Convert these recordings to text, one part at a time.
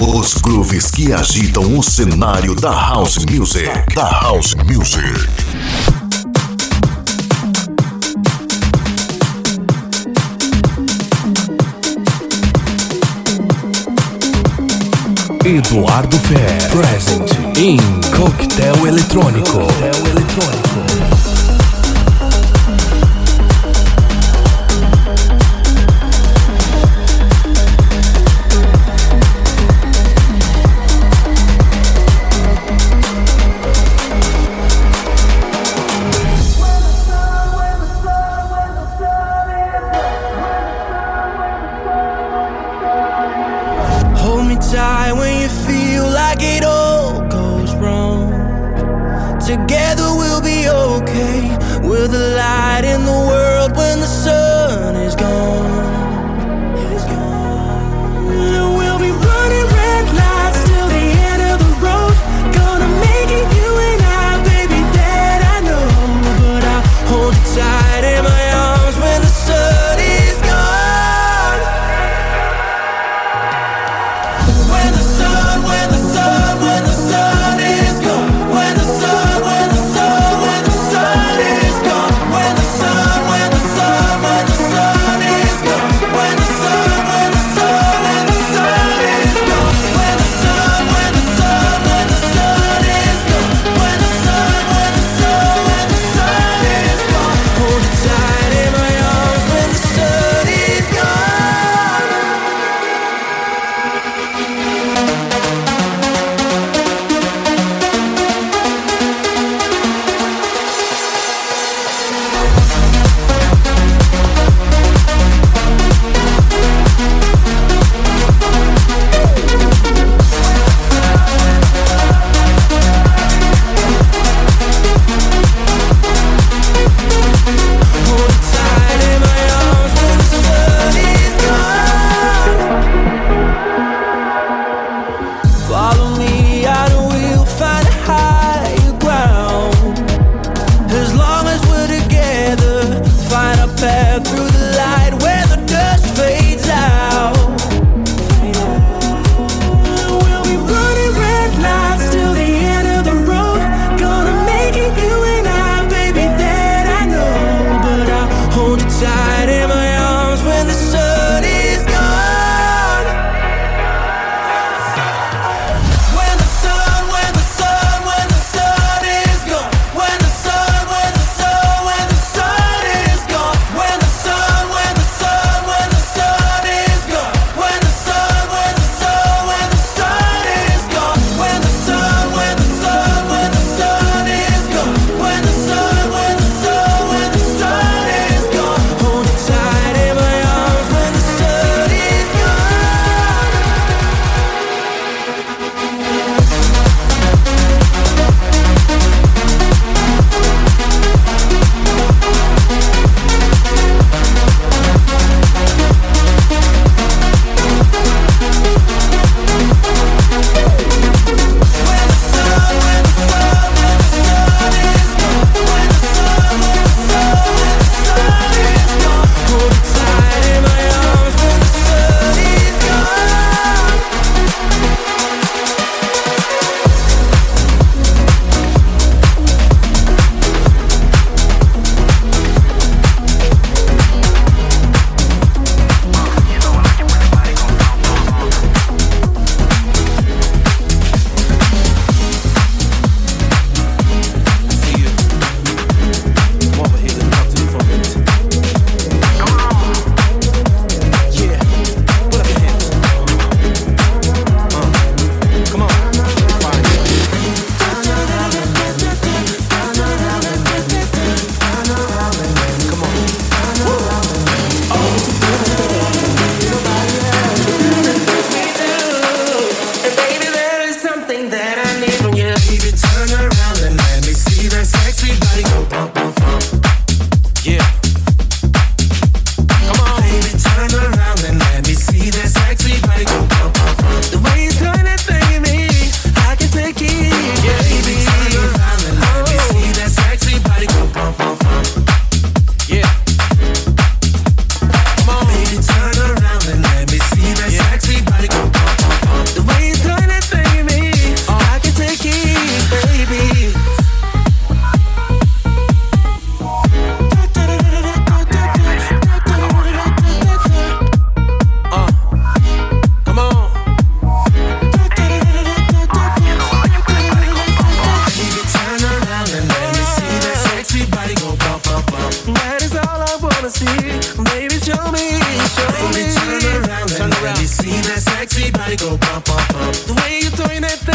Os grooves que agitam o cenário da House Music. Da House Music. Eduardo Fer, present in Coquetel Eletrônico. Coquetel Eletrônico. That is all I wanna see. Baby, show me, show me. Turn. Let me see that sexy body go pop, pop, pop. The way you doing it.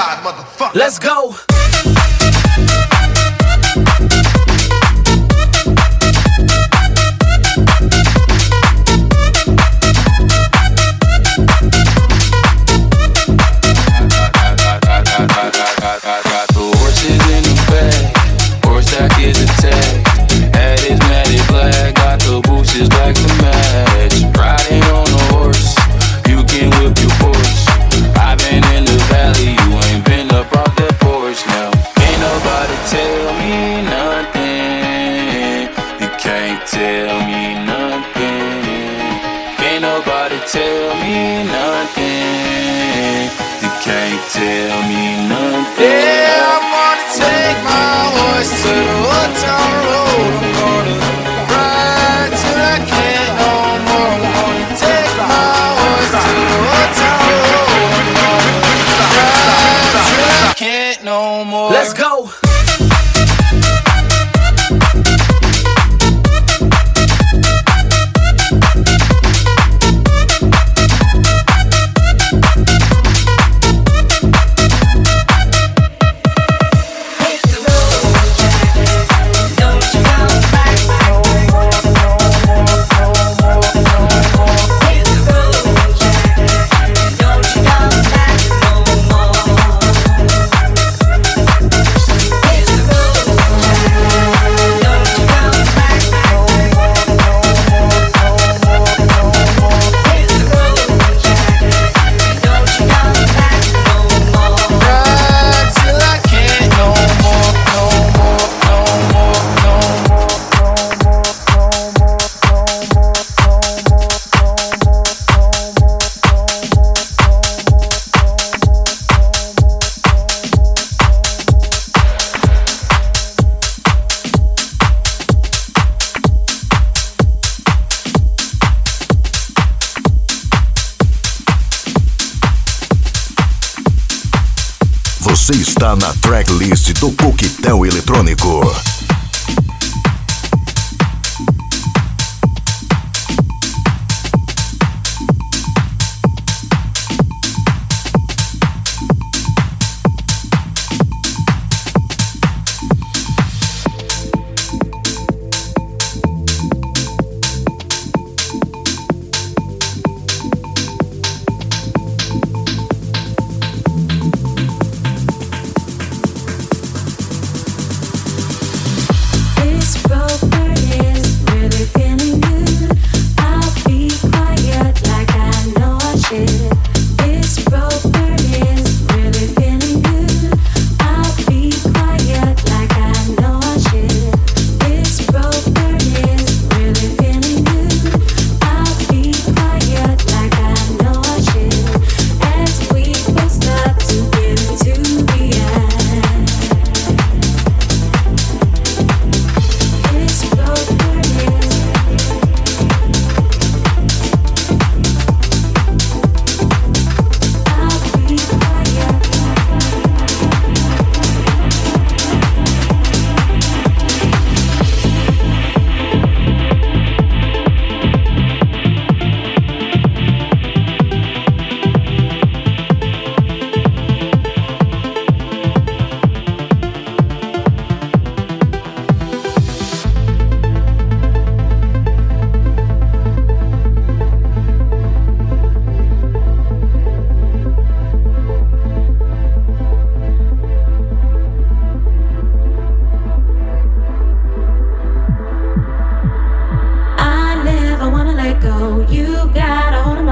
side, motherfucker. Let's go.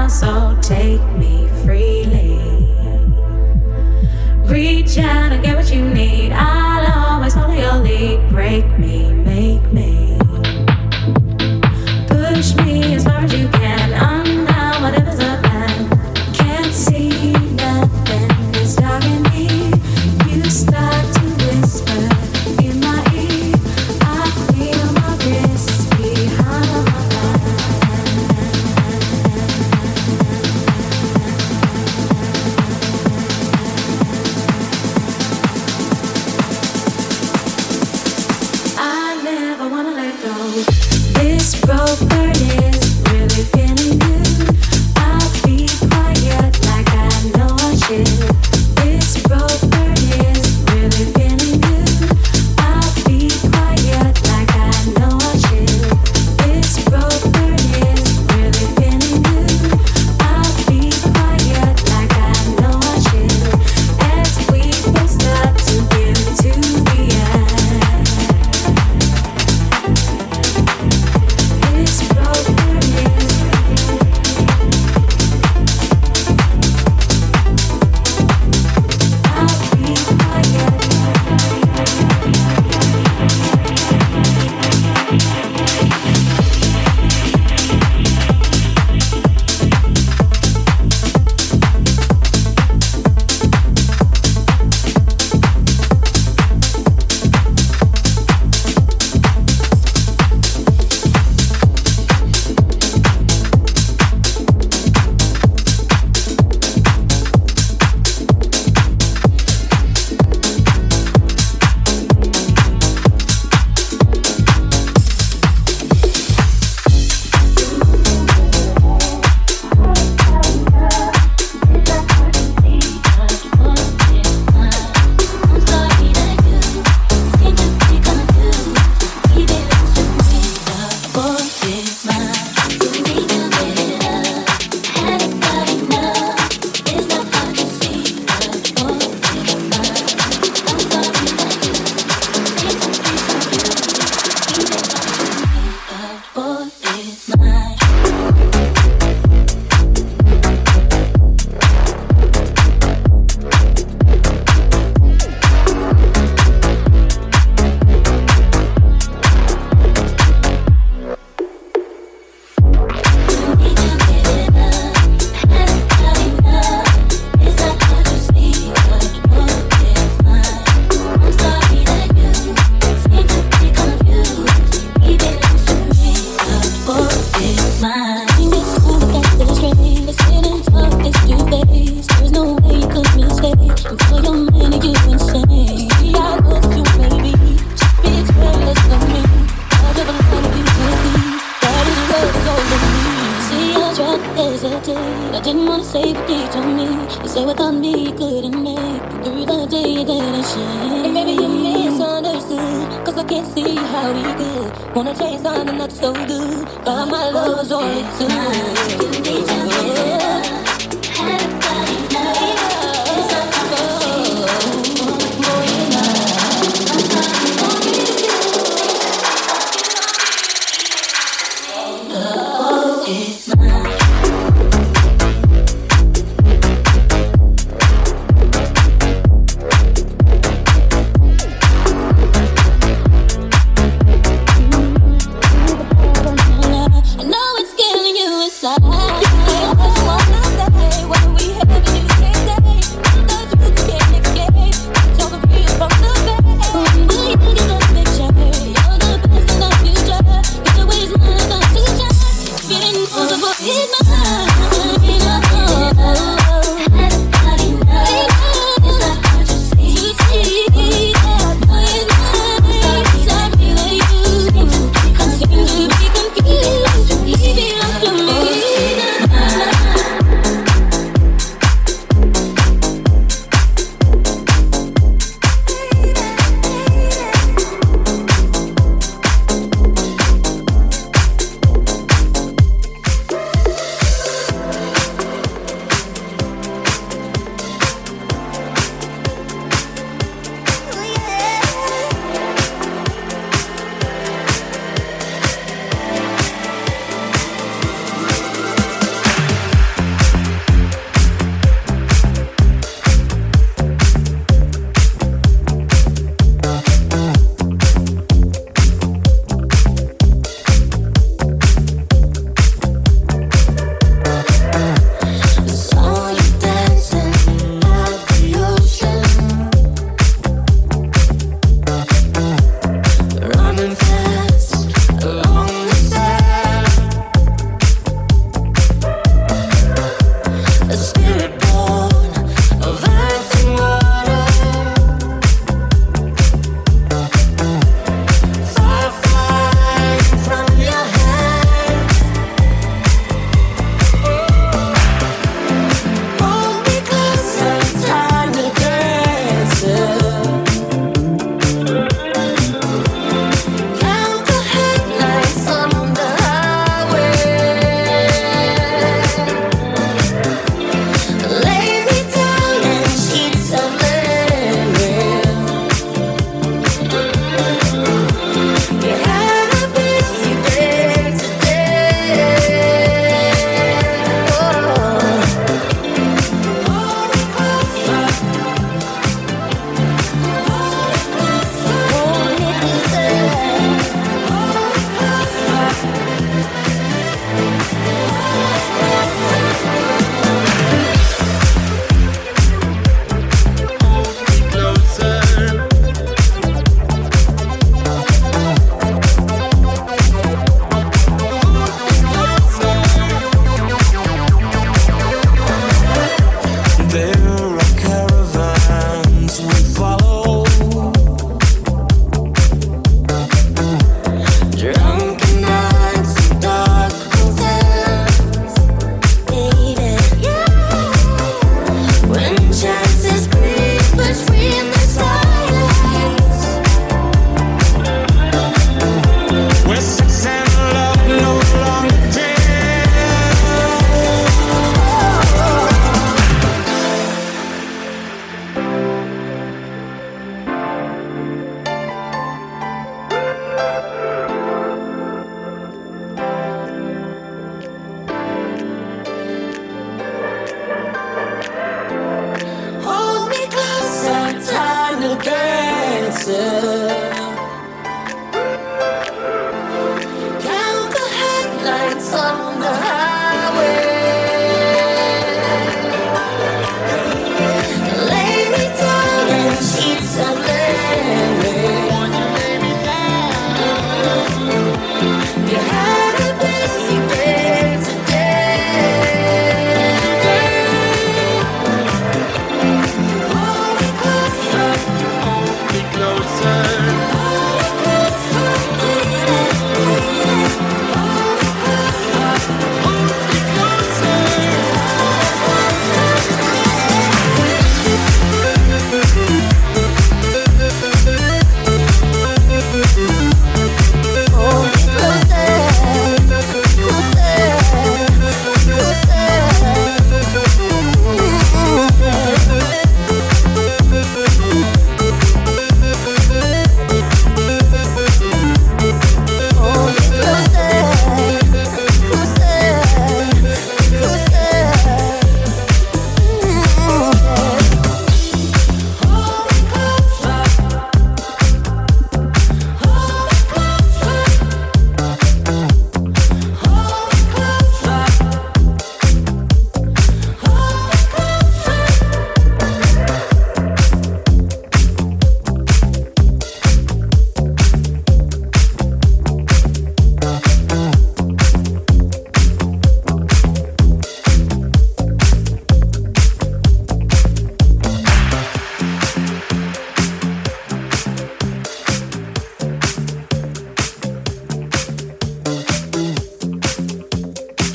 so take me freely. Reach out.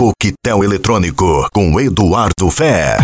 Coquetel Eletrônico com Eduardo Fé.